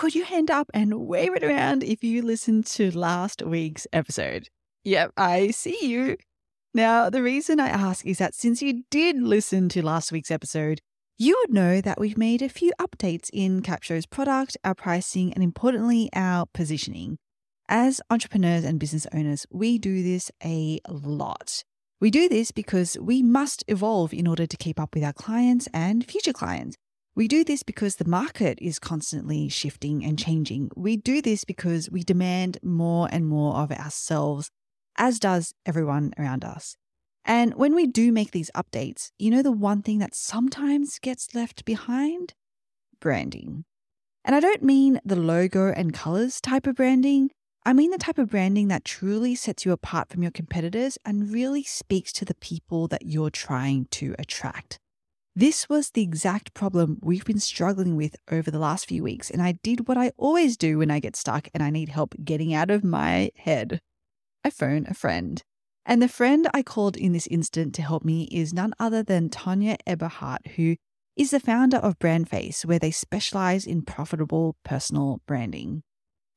put your hand up and wave it around if you listened to last week's episode. Yep, I see you. Now, the reason I ask is that since you did listen to last week's episode, you would know that we've made a few updates in Capsho's product, our pricing, and importantly, our positioning. As entrepreneurs and business owners, we do this a lot. We do this because we must evolve in order to keep up with our clients and future clients. We do this because the market is constantly shifting and changing. We do this because we demand more and more of ourselves, as does everyone around us. And when we do make these updates, you know the one thing that sometimes gets left behind? Branding. And I don't mean the logo and colors type of branding. I mean the type of branding that truly sets you apart from your competitors and really speaks to the people that you're trying to attract. This was the exact problem we've been struggling with over the last few weeks, and I did what I always do when I get stuck and I need help getting out of my head. I phone a friend. And the friend I called in this instant to help me is none other than Tonya Eberhart, who is the founder of Brandface, where they specialize in profitable personal branding.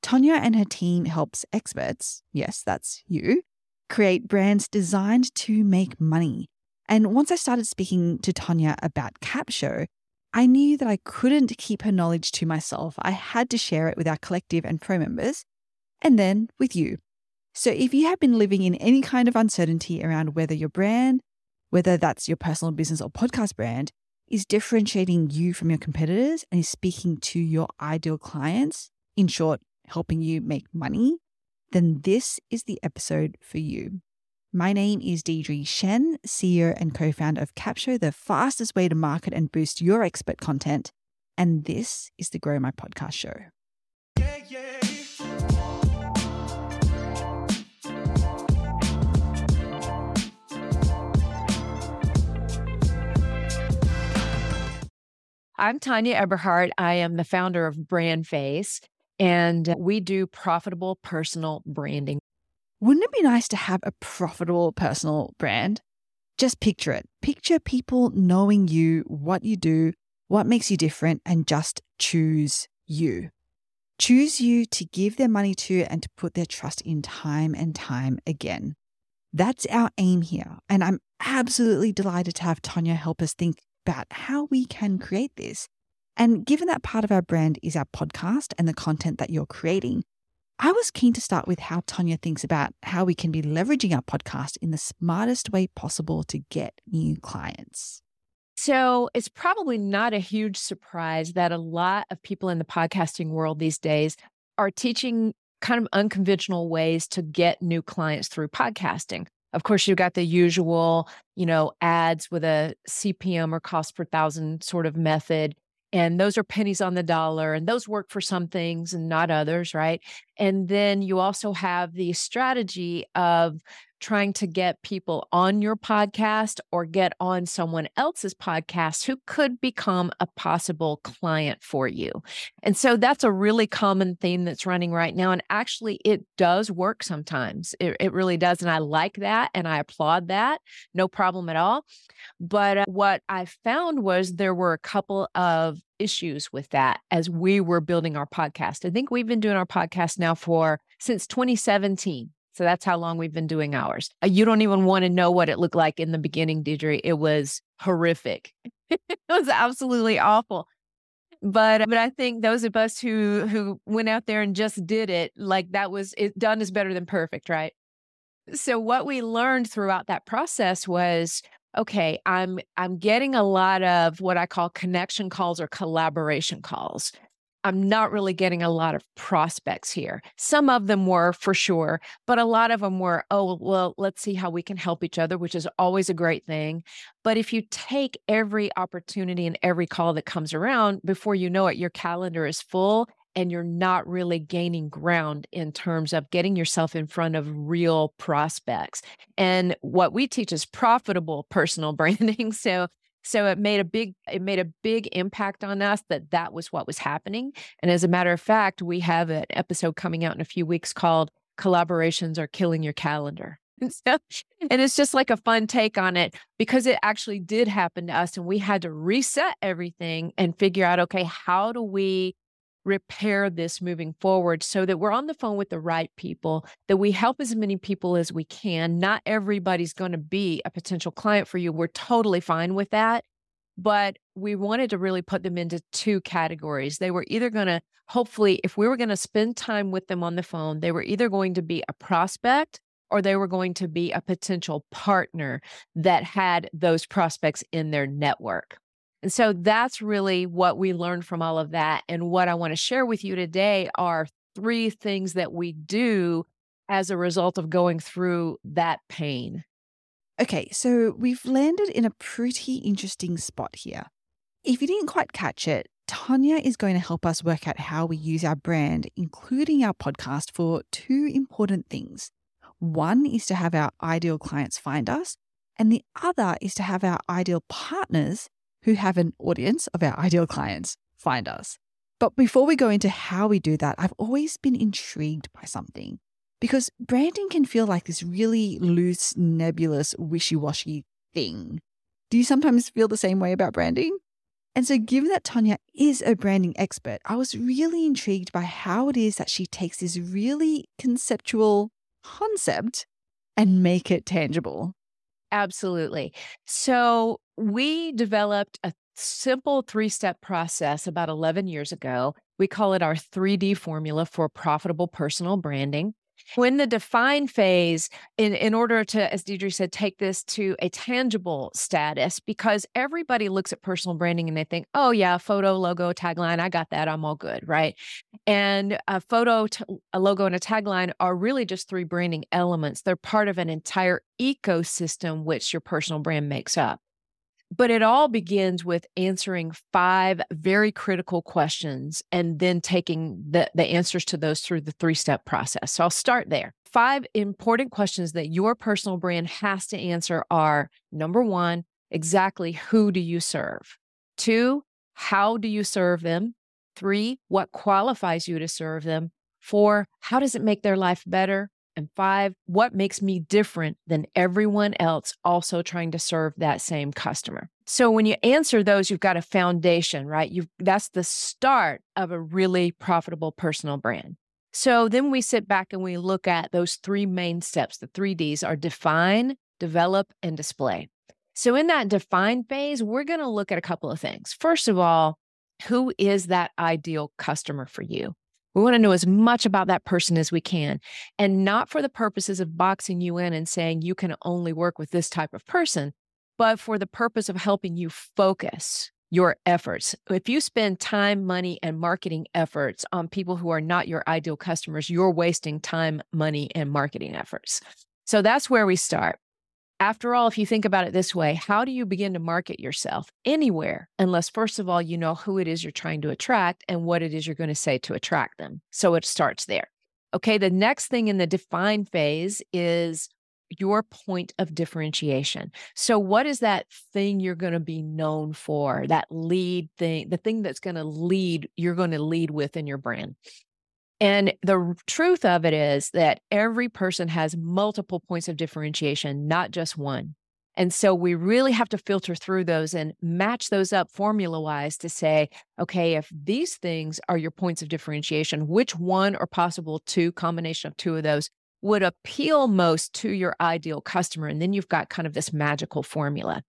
Tonya and her team helps experts, yes, that's you, create brands designed to make money. And once I started speaking to Tonya about Capsho, I knew that I couldn't keep her knowledge to myself. I had to share it with our collective and pro members, and then with you, so, if you have been living in any kind of uncertainty around whether your brand, whether that's your personal business or podcast brand, is differentiating you from your competitors and is speaking to your ideal clients, in short, helping you make money, then this is the episode for you. My name is Deidre Shen, CEO and co founder of Capsho, the fastest way to market and boost your expert content. And this is the Grow My Podcast Show. Yeah, yeah. I'm Tonya Eberhart. I am the founder of Brandface, and we do profitable personal branding. Wouldn't it be nice to have a profitable personal brand? Just picture it. Picture people knowing you, what you do, what makes you different, and just choose you. Choose you to give their money to and to put their trust in time and time again. That's our aim here. And I'm absolutely delighted to have Tonya help us think about how we can create this. And given that part of our brand is our podcast and the content that you're creating, I was keen to start with how Tonya thinks about how we can be leveraging our podcast in the smartest way possible to get new clients. So, it's probably not a huge surprise that a lot of people in the podcasting world these days are teaching kind of unconventional ways to get new clients through podcasting. Of course, you've got the usual, you know, ads with a CPM or cost per thousand sort of method. And those are pennies on the dollar, and those work for some things and not others, right? And then you also have the strategy of trying to get people on your podcast or get on someone else's podcast who could become a possible client for you. And so that's a really common theme that's running right now. And actually, it does work sometimes. It, it really does. And I like that and I applaud that. No problem at all. But uh, what I found was there were a couple of issues with that as we were building our podcast. I think we've been doing our podcast now for since 2017. So that's how long we've been doing ours. Uh, you don't even want to know what it looked like in the beginning, Deidre. It was horrific. it was absolutely awful. But uh, but I think those of us who who went out there and just did it, like that was it done is better than perfect, right? So what we learned throughout that process was okay, I'm I'm getting a lot of what I call connection calls or collaboration calls. I'm not really getting a lot of prospects here. Some of them were for sure, but a lot of them were, oh, well, let's see how we can help each other, which is always a great thing. But if you take every opportunity and every call that comes around, before you know it, your calendar is full and you're not really gaining ground in terms of getting yourself in front of real prospects. And what we teach is profitable personal branding. So so it made a big it made a big impact on us that that was what was happening. And as a matter of fact, we have an episode coming out in a few weeks called "Collaborations Are Killing Your Calendar." And, so, and it's just like a fun take on it because it actually did happen to us, and we had to reset everything and figure out okay, how do we repair this moving forward so that we're on the phone with the right people, that we help as many people as we can. Not everybody's going to be a potential client for you. We're totally fine with that. But we wanted to really put them into two categories. They were either going to, hopefully, if we were going to spend time with them on the phone, they were either going to be a prospect or they were going to be a potential partner that had those prospects in their network. And so that's really what we learned from all of that. And what I want to share with you today are three things that we do as a result of going through that pain. Okay, so we've landed in a pretty interesting spot here. If you didn't quite catch it, Tonya is going to help us work out how we use our brand, including our podcast, for two important things. One is to have our ideal clients find us, and the other is to have our ideal partners who have an audience of our ideal clients find us. But before we go into how we do that, I've always been intrigued by something because branding can feel like this really loose, nebulous, wishy washy thing. Do you sometimes feel the same way about branding? And so, given that Tonya is a branding expert, I was really intrigued by how it is that she takes this really conceptual concept and make it tangible. Absolutely. So, we developed a simple three step process about 11 years ago. We call it our 3D formula for profitable personal branding. When the define phase, in, in order to, as Deidre said, take this to a tangible status, because everybody looks at personal branding and they think, oh, yeah, photo, logo, tagline, I got that, I'm all good, right? And a photo, a logo, and a tagline are really just three branding elements. They're part of an entire ecosystem which your personal brand makes up. But it all begins with answering five very critical questions and then taking the, the answers to those through the three step process. So I'll start there. Five important questions that your personal brand has to answer are number one, exactly who do you serve? Two, how do you serve them? Three, what qualifies you to serve them? Four, how does it make their life better? And five, what makes me different than everyone else also trying to serve that same customer? So when you answer those, you've got a foundation, right? You that's the start of a really profitable personal brand. So then we sit back and we look at those three main steps. The three Ds are define, develop, and display. So in that define phase, we're going to look at a couple of things. First of all, who is that ideal customer for you? We want to know as much about that person as we can, and not for the purposes of boxing you in and saying you can only work with this type of person, but for the purpose of helping you focus your efforts. If you spend time, money, and marketing efforts on people who are not your ideal customers, you're wasting time, money, and marketing efforts. So that's where we start. After all, if you think about it this way, how do you begin to market yourself anywhere unless, first of all, you know who it is you're trying to attract and what it is you're going to say to attract them? So it starts there. Okay, the next thing in the define phase is your point of differentiation. So, what is that thing you're going to be known for? That lead thing, the thing that's going to lead, you're going to lead with in your brand. And the truth of it is that every person has multiple points of differentiation, not just one. And so we really have to filter through those and match those up formula wise to say, okay, if these things are your points of differentiation, which one or possible two combination of two of those would appeal most to your ideal customer? And then you've got kind of this magical formula.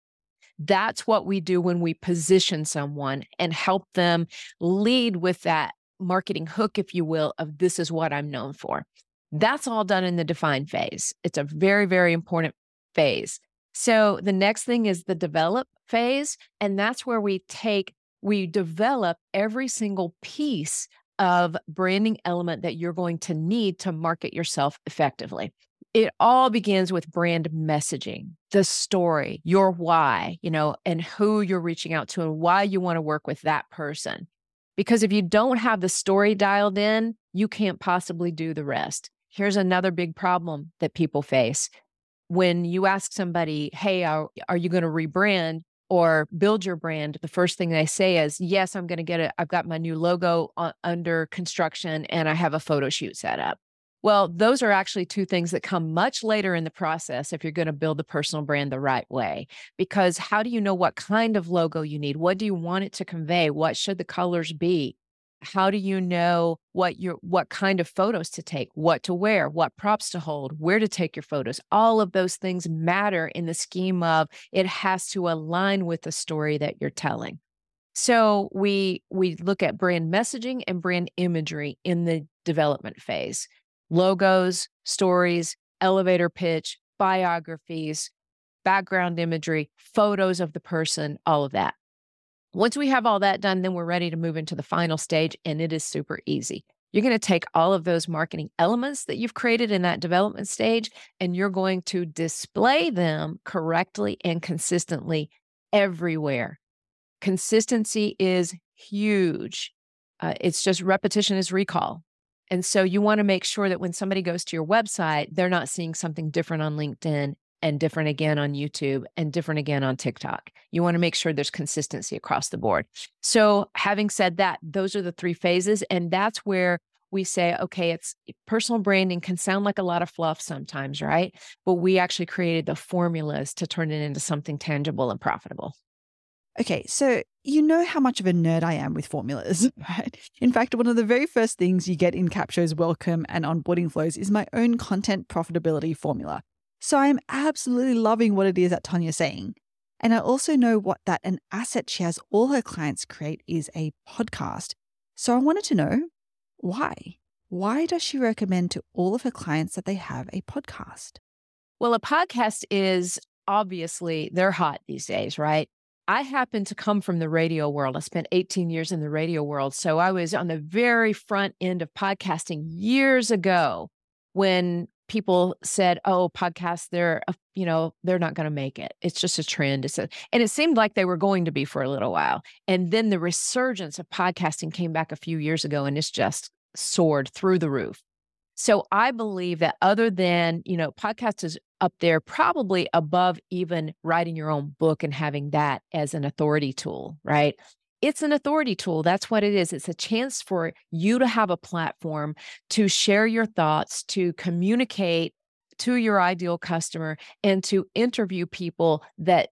That's what we do when we position someone and help them lead with that marketing hook, if you will, of this is what I'm known for. That's all done in the define phase. It's a very, very important phase. So the next thing is the develop phase. And that's where we take, we develop every single piece of branding element that you're going to need to market yourself effectively. It all begins with brand messaging, the story, your why, you know, and who you're reaching out to and why you want to work with that person. Because if you don't have the story dialed in, you can't possibly do the rest. Here's another big problem that people face. When you ask somebody, hey, are, are you going to rebrand or build your brand? The first thing they say is, yes, I'm going to get it. I've got my new logo on, under construction and I have a photo shoot set up. Well, those are actually two things that come much later in the process if you're going to build the personal brand the right way. Because how do you know what kind of logo you need? What do you want it to convey? What should the colors be? How do you know what your what kind of photos to take, what to wear, what props to hold, where to take your photos? All of those things matter in the scheme of it has to align with the story that you're telling. So we we look at brand messaging and brand imagery in the development phase. Logos, stories, elevator pitch, biographies, background imagery, photos of the person, all of that. Once we have all that done, then we're ready to move into the final stage, and it is super easy. You're going to take all of those marketing elements that you've created in that development stage, and you're going to display them correctly and consistently everywhere. Consistency is huge. Uh, it's just repetition is recall. And so you want to make sure that when somebody goes to your website, they're not seeing something different on LinkedIn and different again on YouTube and different again on TikTok. You want to make sure there's consistency across the board. So, having said that, those are the three phases. And that's where we say, okay, it's eh, personal branding can sound like a lot of fluff sometimes, right? But we actually created the formulas to turn it into something tangible and profitable. Okay, so you know how much of a nerd I am with formulas, right? In fact, one of the very first things you get in Capsho's welcome and onboarding flows is my own content profitability formula. So I'm absolutely loving what it is that Tonya's saying. And I also know what that an asset she has all her clients create is a podcast. So I wanted to know why? Why does she recommend to all of her clients that they have a podcast? Well, a podcast is obviously they're hot these days, right? I happen to come from the radio world. I spent 18 years in the radio world. So I was on the very front end of podcasting years ago when people said, "Oh, podcasts, they're uh, you know they're not going to make it. It's just a trend." It's a, and it seemed like they were going to be for a little while, and then the resurgence of podcasting came back a few years ago, and it's just soared through the roof. So I believe that other than you know, podcast is up there, probably above even writing your own book and having that as an authority tool, right? it's an authority tool. That's what it is. It's a chance for you to have a platform to share your thoughts, to communicate to your ideal customer, and to interview people that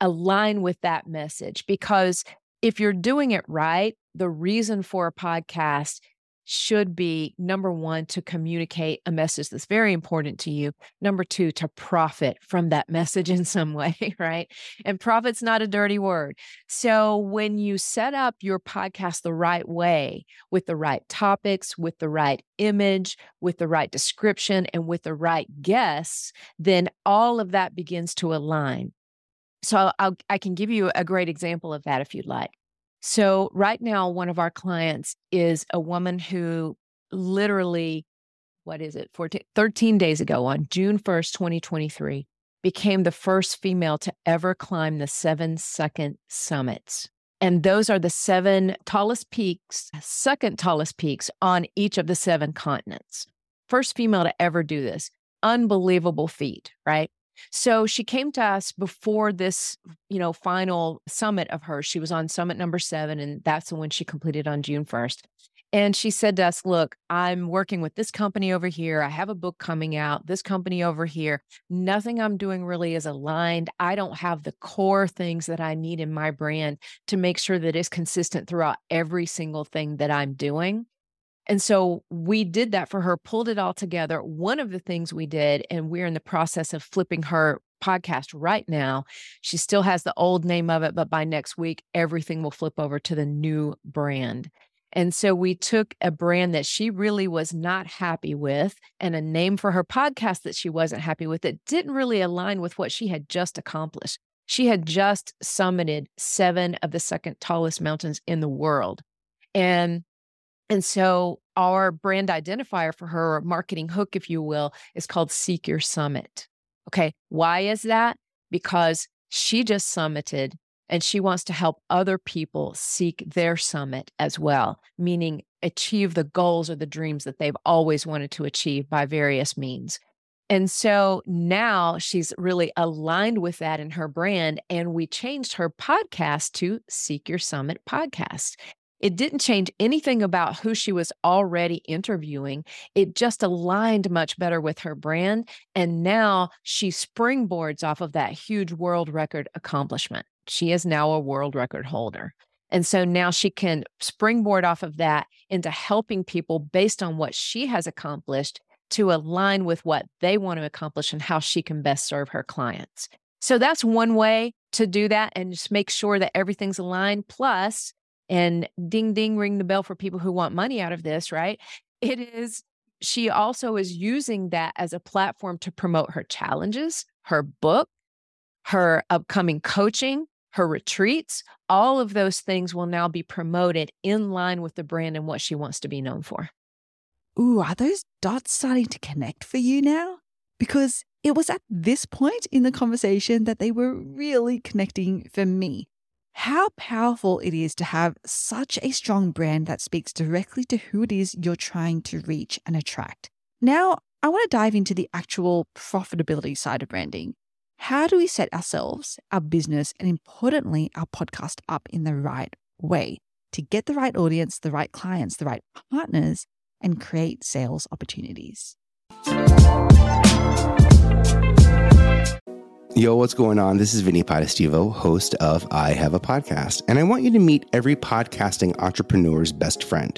align with that message. Because if you're doing it right, the reason for a podcast should be number one, to communicate a message that's very important to you. Number two, to profit from that message in some way, right? And profit's not a dirty word. So when you set up your podcast the right way, with the right topics, with the right image, with the right description, and with the right guests, then all of that begins to align. So I'll, I can give you a great example of that if you'd like. So, right now, one of our clients is a woman who literally, what is it, 14, 13 days ago on June 1st, 2023, became the first female to ever climb the seven second summits. And those are the seven tallest peaks, second tallest peaks on each of the seven continents. First female to ever do this. Unbelievable feat, right? So she came to us before this, you know, final summit of hers. She was on summit number seven, and that's the one she completed on June 1st. And she said to us, Look, I'm working with this company over here. I have a book coming out, this company over here. Nothing I'm doing really is aligned. I don't have the core things that I need in my brand to make sure that it's consistent throughout every single thing that I'm doing. And so we did that for her, pulled it all together. One of the things we did, and we're in the process of flipping her podcast right now. She still has the old name of it, but by next week, everything will flip over to the new brand. And so we took a brand that she really was not happy with and a name for her podcast that she wasn't happy with that didn't really align with what she had just accomplished. She had just summited seven of the second tallest mountains in the world. And and so our brand identifier for her marketing hook, if you will, is called Seek Your Summit. Okay. Why is that? Because she just summited and she wants to help other people seek their summit as well, meaning achieve the goals or the dreams that they've always wanted to achieve by various means. And so now she's really aligned with that in her brand. And we changed her podcast to Seek Your Summit Podcast. It didn't change anything about who she was already interviewing. It just aligned much better with her brand. And now she springboards off of that huge world record accomplishment. She is now a world record holder. And so now she can springboard off of that into helping people based on what she has accomplished to align with what they want to accomplish and how she can best serve her clients. So that's one way to do that and just make sure that everything's aligned. Plus, and ding, ding, ring the bell for people who want money out of this, right? It is, she also is using that as a platform to promote her challenges, her book, her upcoming coaching, her retreats. All of those things will now be promoted in line with the brand and what she wants to be known for. Ooh, are those dots starting to connect for you now? Because it was at this point in the conversation that they were really connecting for me. How powerful it is to have such a strong brand that speaks directly to who it is you're trying to reach and attract. Now, I want to dive into the actual profitability side of branding. How do we set ourselves, our business, and importantly, our podcast up in the right way to get the right audience, the right clients, the right partners, and create sales opportunities? Yo, what's going on? This is Vinny Potestivo, host of I Have a Podcast, and I want you to meet every podcasting entrepreneur's best friend,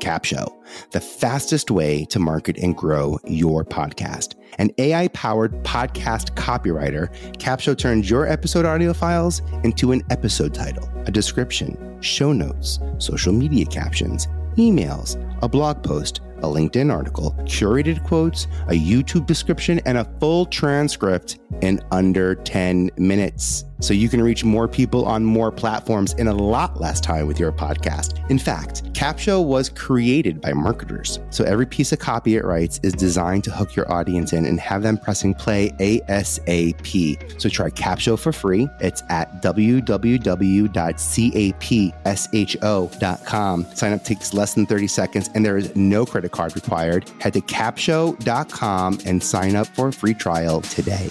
Capsho, the fastest way to market and grow your podcast. An AI powered podcast copywriter, Capsho turns your episode audio files into an episode title, a description, show notes, social media captions, emails, a blog post a LinkedIn article, curated quotes, a YouTube description, and a full transcript in under 10 minutes. So you can reach more people on more platforms in a lot less time with your podcast. In fact, Capsho was created by marketers. So every piece of copy it writes is designed to hook your audience in and have them pressing play ASAP. So try Capsho for free. It's at www.capsho.com. Sign up takes less than 30 seconds and there is no credit card required. Head to capsho.com and sign up for a free trial today.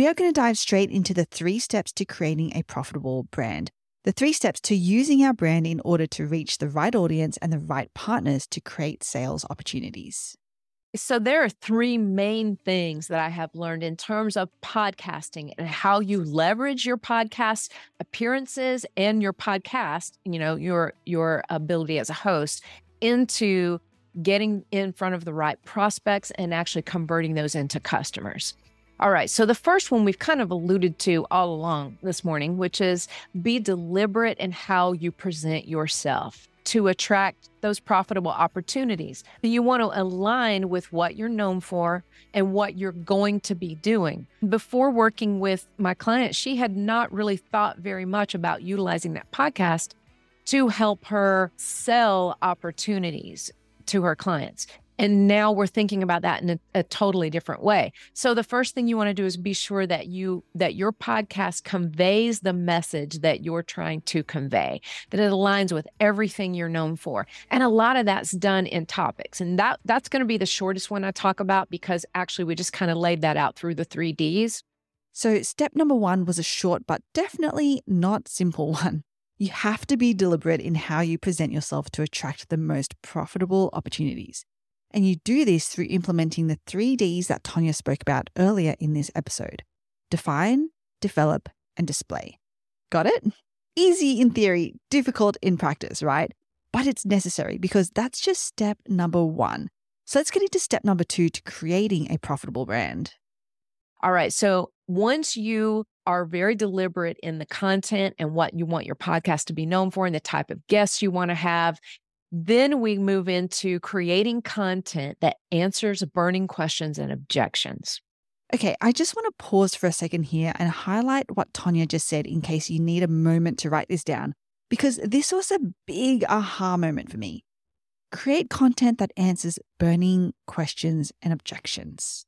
We are going to dive straight into the three steps to creating a profitable brand. The three steps to using our brand in order to reach the right audience and the right partners to create sales opportunities. So, there are three main things that I have learned in terms of podcasting and how you leverage your podcast appearances and your podcast, you know, your your ability as a host into getting in front of the right prospects and actually converting those into customers. All right. So the first one we've kind of alluded to all along this morning, which is be deliberate in how you present yourself to attract those profitable opportunities. You want to align with what you're known for and what you're going to be doing. Before working with my client, she had not really thought very much about utilizing that podcast to help her sell opportunities to her clients. And now we're thinking about that in a, a, totally different way. So the first thing you want to do is be sure that you that your podcast conveys the message that you're trying to convey, that it aligns with everything you're known for. And a lot of that's done in topics. And that that's going to be the shortest one I talk about because actually we just kind of laid that out through the 3 Ds. So step number 1 was a short but definitely not simple one. You have to be deliberate in how you present yourself to attract the most profitable opportunities. And you do this through implementing the three Ds that Tonya spoke about earlier in this episode define, develop, and display. Got it? Easy in theory, difficult in practice, right? But it's necessary because that's just step number one. So let's get into step number two to creating a profitable brand. All right. So once you are very deliberate in the content and what you want your podcast to be known for and the type of guests you want to have, then we move into creating content that answers burning questions and objections. Okay, I just want to pause for a second here and highlight what Tonya just said in case you need a moment to write this down, because this was a big aha moment for me. Create content that answers burning questions and objections.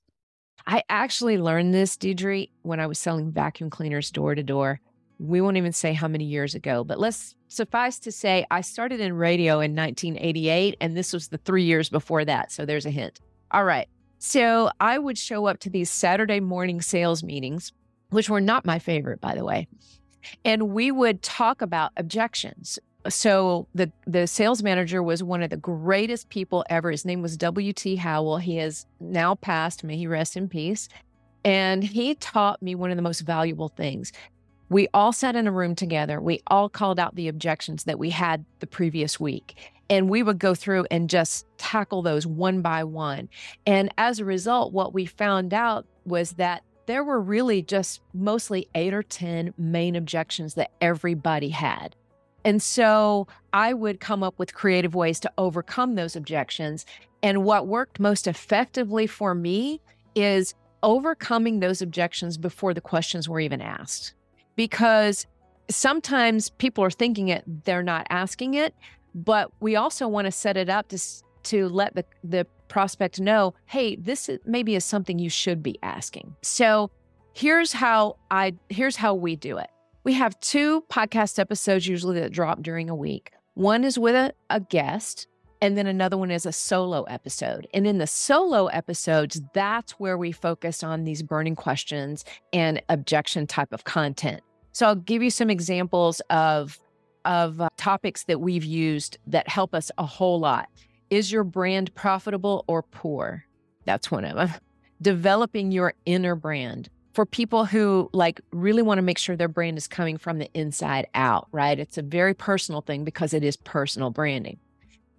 I actually learned this, Deidre, when I was selling vacuum cleaners door to door we won't even say how many years ago, but let's suffice to say, I started in radio in 1988, and this was the three years before that. So there's a hint. All right. So I would show up to these Saturday morning sales meetings, which were not my favorite, by the way. And we would talk about objections. so the the sales manager was one of the greatest people ever. His name was W.T. Howell. He has now passed. May he rest in peace. And he taught me one of the most valuable things. We all sat in a room together. We all called out the objections that we had the previous week. And we would go through and just tackle those one by one. And as a result, what we found out was that there were really just mostly eight or 10 main objections that everybody had. And so I would come up with creative ways to overcome those objections. And what worked most effectively for me is overcoming those objections before the questions were even asked. Because sometimes people are thinking it, they're not asking it, but we also want to set it up to, to let the, the prospect know, hey, this maybe is something you should be asking. So here's how I here's how we do it. We have two podcast episodes usually that drop during a week. One is with a, a guest, and then another one is a solo episode. And in the solo episodes, that's where we focus on these burning questions and objection type of content. So I'll give you some examples of of uh, topics that we've used that help us a whole lot. Is your brand profitable or poor? That's one of them. Developing your inner brand for people who like really want to make sure their brand is coming from the inside out, right? It's a very personal thing because it is personal branding.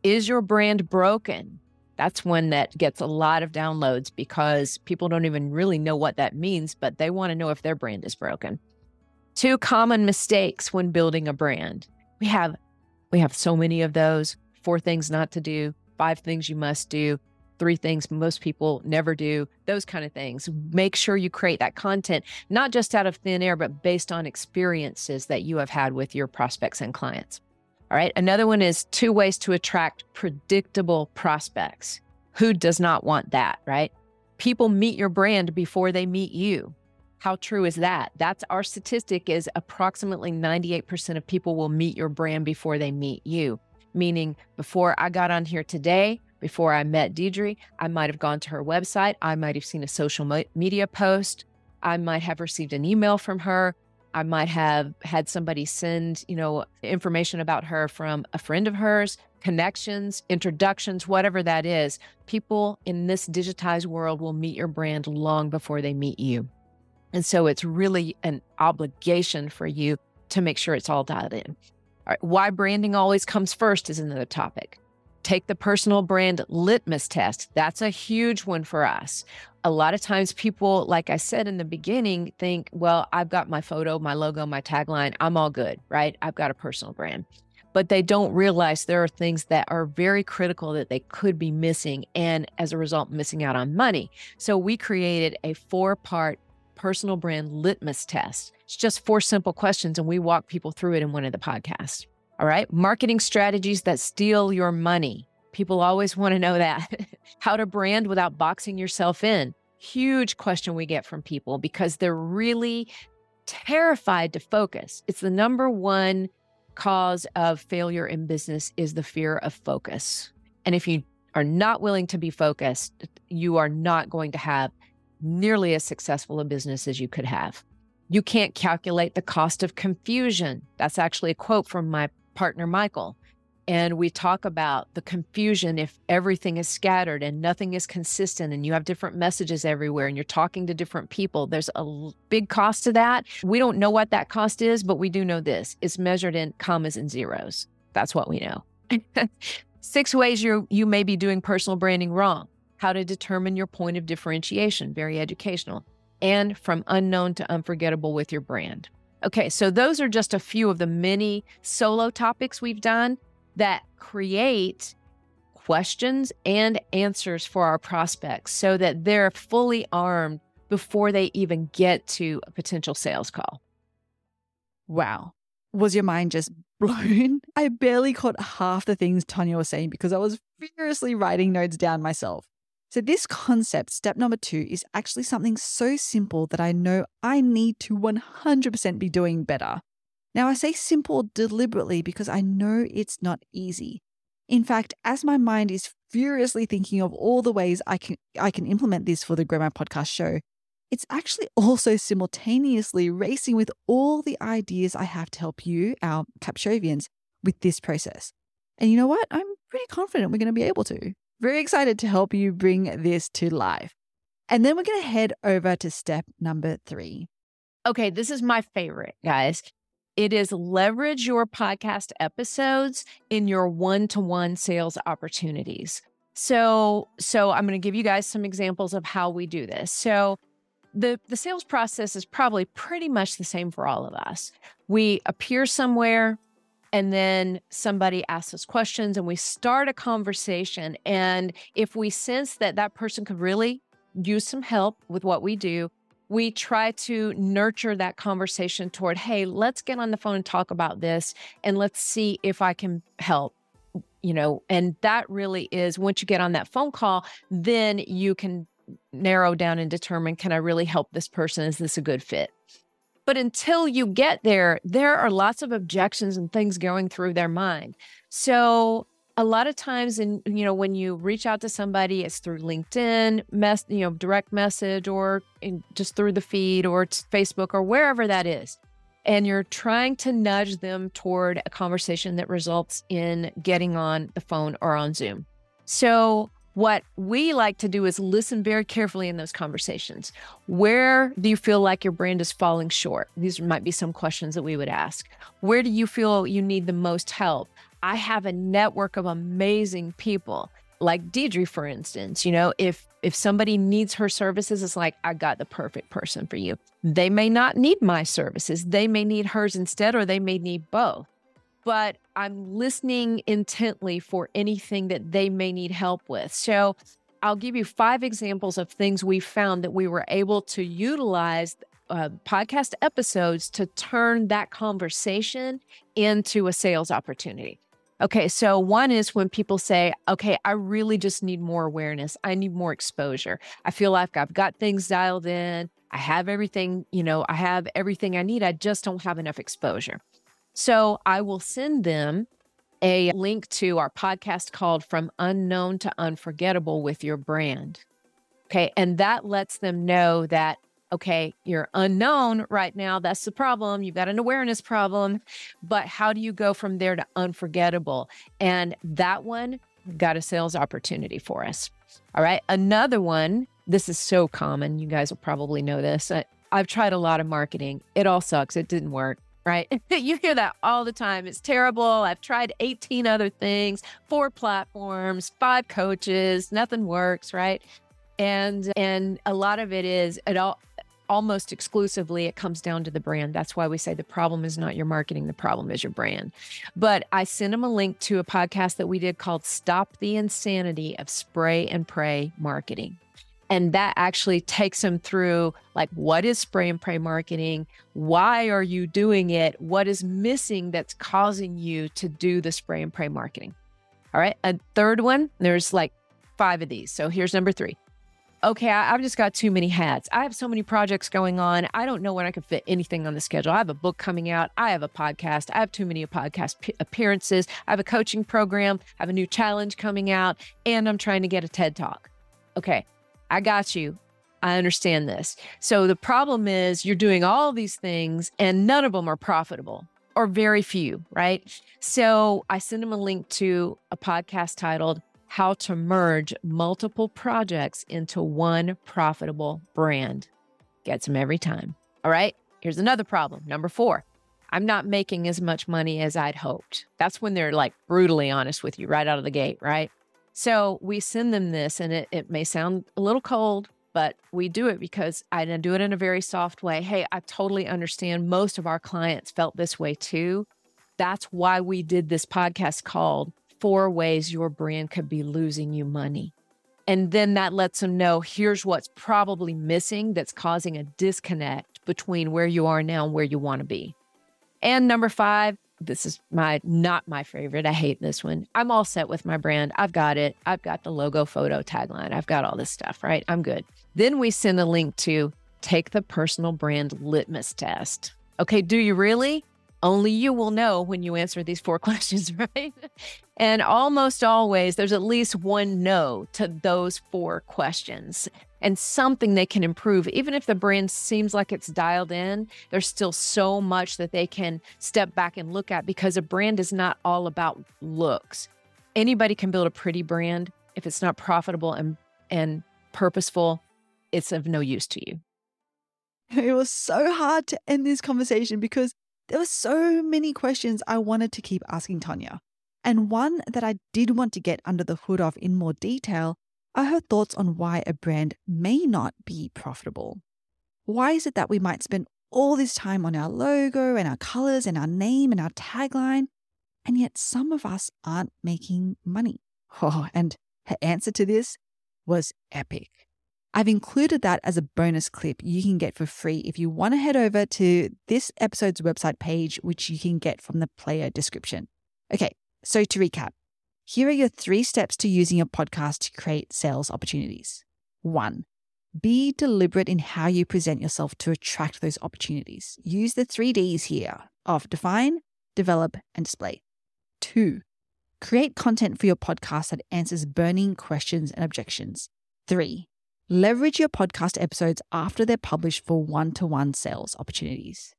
Is your brand broken? That's one that gets a lot of downloads because people don't even really know what that means, but they want to know if their brand is broken. Two common mistakes when building a brand. We have we have so many of those. Four things not to do, five things you must do, three things most people never do, those kind of things. Make sure you create that content, not just out of thin air, but based on experiences that you have had with your prospects and clients. All right. Another one is two ways to attract predictable prospects. Who does not want that, right? People meet your brand before they meet you. How true is that? That's our statistic is approximately 98% of people will meet your brand before they meet you. Meaning before I got on here today, before I met Deidre, I might have gone to her website. I might have seen a social media post. I might have received an email from her. I might have had somebody send, you know, information about her from a friend of hers, connections, introductions, whatever that is. People in this digitized world will meet your brand long before they meet you. And so it's really an obligation for you to make sure it's all dialed in. All right, why branding always comes first is another topic take the personal brand litmus test. That's a huge one for us. A lot of times, people, like I said in the beginning, think, well, I've got my photo, my logo, my tagline, I'm all good, right? I've got a personal brand. But they don't realize there are things that are very critical that they could be missing, and as a result, missing out on money. So, we created a four part personal brand litmus test. It's just four simple questions, and we walk people through it in one of the podcasts. All right. Marketing strategies that steal your money. People always want to know that. How to brand without boxing yourself in. Huge question we get from people because they're really terrified to focus. It's the number one cause of failure in business is the fear of focus. And if you are not willing to be focused, you are not going to have nearly as successful a business as you could have. You can't calculate the cost of confusion. That's actually a quote from my partner, Michael. And we talk about the confusion if everything is scattered and nothing is consistent and you have different messages everywhere and you're talking to different people. There's a big cost to that. We don't know what that cost is, but we do know this it's measured in commas and zeros. That's what we know. Six ways you you may be doing personal branding wrong. How to determine your point of differentiation, very educational. And from unknown to unforgettable with your brand. Okay, so those are just a few of the many solo topics we've done that create questions and answers for our prospects so that they're fully armed before they even get to a potential sales call. Wow. Was your mind just blown? I barely caught half the things Tonya was saying because I was furiously writing notes down myself. So, this concept, step number two, is actually something so simple that I know I need to 100% be doing better. Now, I say simple deliberately because I know it's not easy. In fact, as my mind is furiously thinking of all the ways I can, I can implement this for the My Podcast show, it's actually also simultaneously racing with all the ideas I have to help you, our Capshovians, with this process. And you know what? I'm pretty confident we're going to be able to. Very excited to help you bring this to life. And then we're going to head over to step number three. Okay, this is my favorite, guys. It is leverage your podcast episodes in your one-to-one sales opportunities. So, so I'm going to give you guys some examples of how we do this. So, the the sales process is probably pretty much the same for all of us. We appear somewhere and then somebody asks us questions and we start a conversation and if we sense that that person could really use some help with what we do, we try to nurture that conversation toward, hey, let's get on the phone and talk about this and let's see if I can help. You know, and that really is once you get on that phone call, then you can narrow down and determine can I really help this person? Is this a good fit? But until you get there, there are lots of objections and things going through their mind. So a lot of times in you know when you reach out to somebody it's through linkedin mess you know direct message or just through the feed or facebook or wherever that is and you're trying to nudge them toward a conversation that results in getting on the phone or on zoom so what we like to do is listen very carefully in those conversations. Where do you feel like your brand is falling short? These might be some questions that we would ask. Where do you feel you need the most help? I have a network of amazing people like Deidre, for instance, you know, if if somebody needs her services, it's like I got the perfect person for you. They may not need my services. They may need hers instead, or they may need both. But I'm listening intently for anything that they may need help with. So I'll give you five examples of things we found that we were able to utilize uh, podcast episodes to turn that conversation into a sales opportunity. Okay, so one is when people say, okay, I really just need more awareness. I need more exposure. I feel like I've got things dialed in. I have everything, you know, I have everything I need. I just don't have enough exposure. So I will send them a link to our podcast called From Unknown to Unforgettable with Your Brand. Okay. And that lets them know that, okay, you're unknown right now. That's the problem. You've got an awareness problem. But how do you go from there to unforgettable? And that one got a sales opportunity for us. All right. Another one, this is so common. You guys will probably know this. I, I've tried a lot of marketing. It all sucks. It didn't work right? you hear that all the time. It's terrible. I've tried 18 other things, four platforms, five coaches, nothing works, right? And and a lot of it is it all almost exclusively it comes down to the brand. That's why we say the problem is not your marketing, the problem is your brand. But I sent them a link to a podcast that we did called Stop the Insanity of Spray and Pray Marketing. And that actually takes them through like, what is spray and pray marketing? Why are you doing it? What is missing that's causing you to do the spray and pray marketing? All right. A third one, there's like five of these. So here's number three. Okay, I, have just got too many hats. I have so many projects going on. I don't know when I can fit anything on the schedule. I have a book coming out. I have a podcast. I have too many podcast p- appearances. I have a coaching program. I have a new challenge coming out, and I'm trying to get a TED talk. Okay, I got you. I understand this. So the problem is you're doing all these things and none of them are profitable or very few, right? So I send him a link to a podcast titled How to Merge Multiple Projects into One Profitable Brand. Gets them every time. All right. Here's another problem. Number four. I'm not making as much money as I'd hoped. That's when they're like brutally honest with you right out of the gate, right? So we send them this, and it, it may sound a little cold, but we do it because I do it in a very soft way. Hey, I totally understand most of our clients felt this way too. That's why we did this podcast called Four Ways Your Brand Could Be Losing You Money. And then that lets them know here's what's probably missing that's causing a disconnect between where you are now and where you want to be. And number five, this is my not my favorite. I hate this one. I'm all set with my brand. I've got it. I've got the logo, photo, tagline. I've got all this stuff, right? I'm good. Then we send a link to take the personal brand litmus test. Okay, do you really? Only you will know when you answer these four questions, right? and almost always, there's at least one no to those four questions and something they can improve. Even if the brand seems like it's dialed in, there's still so much that they can step back and look at because a brand is not all about looks. Anybody can build a pretty brand. If it's not profitable and, and purposeful, it's of no use to you. It was so hard to end this conversation because there were so many questions I wanted to keep asking Tonya, And one that I did want to get under the hood of in more detail are her thoughts on why a brand may not be profitable. Why is it that we might spend all this time on our logo and our colors and our name and our tagline, and yet some of us aren't making money? Oh, and her answer to this was epic. I've included that as a bonus clip you can get for free if you want to head over to this episode's website page, which you can get from the player description. Okay, so to recap, here are your three steps to using your podcast to create sales opportunities. One, be deliberate in how you present yourself to attract those opportunities. Use the three Ds here of define, develop, and display. Two, create content for your podcast that answers burning questions and objections. Three, Leverage your podcast episodes after they're published for one to one sales opportunities.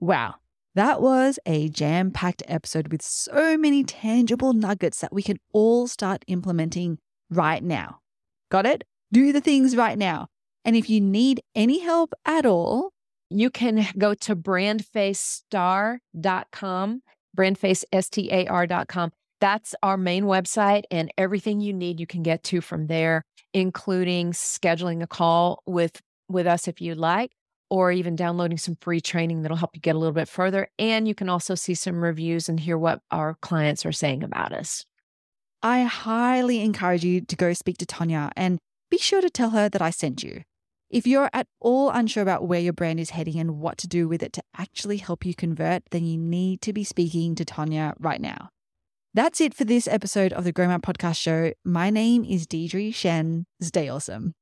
Wow, that was a jam packed episode with so many tangible nuggets that we can all start implementing right now. Got it? Do the things right now. And if you need any help at all, you can go to brandfacestar.com, brandfacestar.com. That's our main website, and everything you need you can get to from there including scheduling a call with with us if you'd like or even downloading some free training that'll help you get a little bit further and you can also see some reviews and hear what our clients are saying about us. I highly encourage you to go speak to Tonya and be sure to tell her that I sent you. If you're at all unsure about where your brand is heading and what to do with it to actually help you convert, then you need to be speaking to Tonya right now. That's it for this episode of the Grow My Podcast Show. My name is Deirdre Tshien. Stay awesome.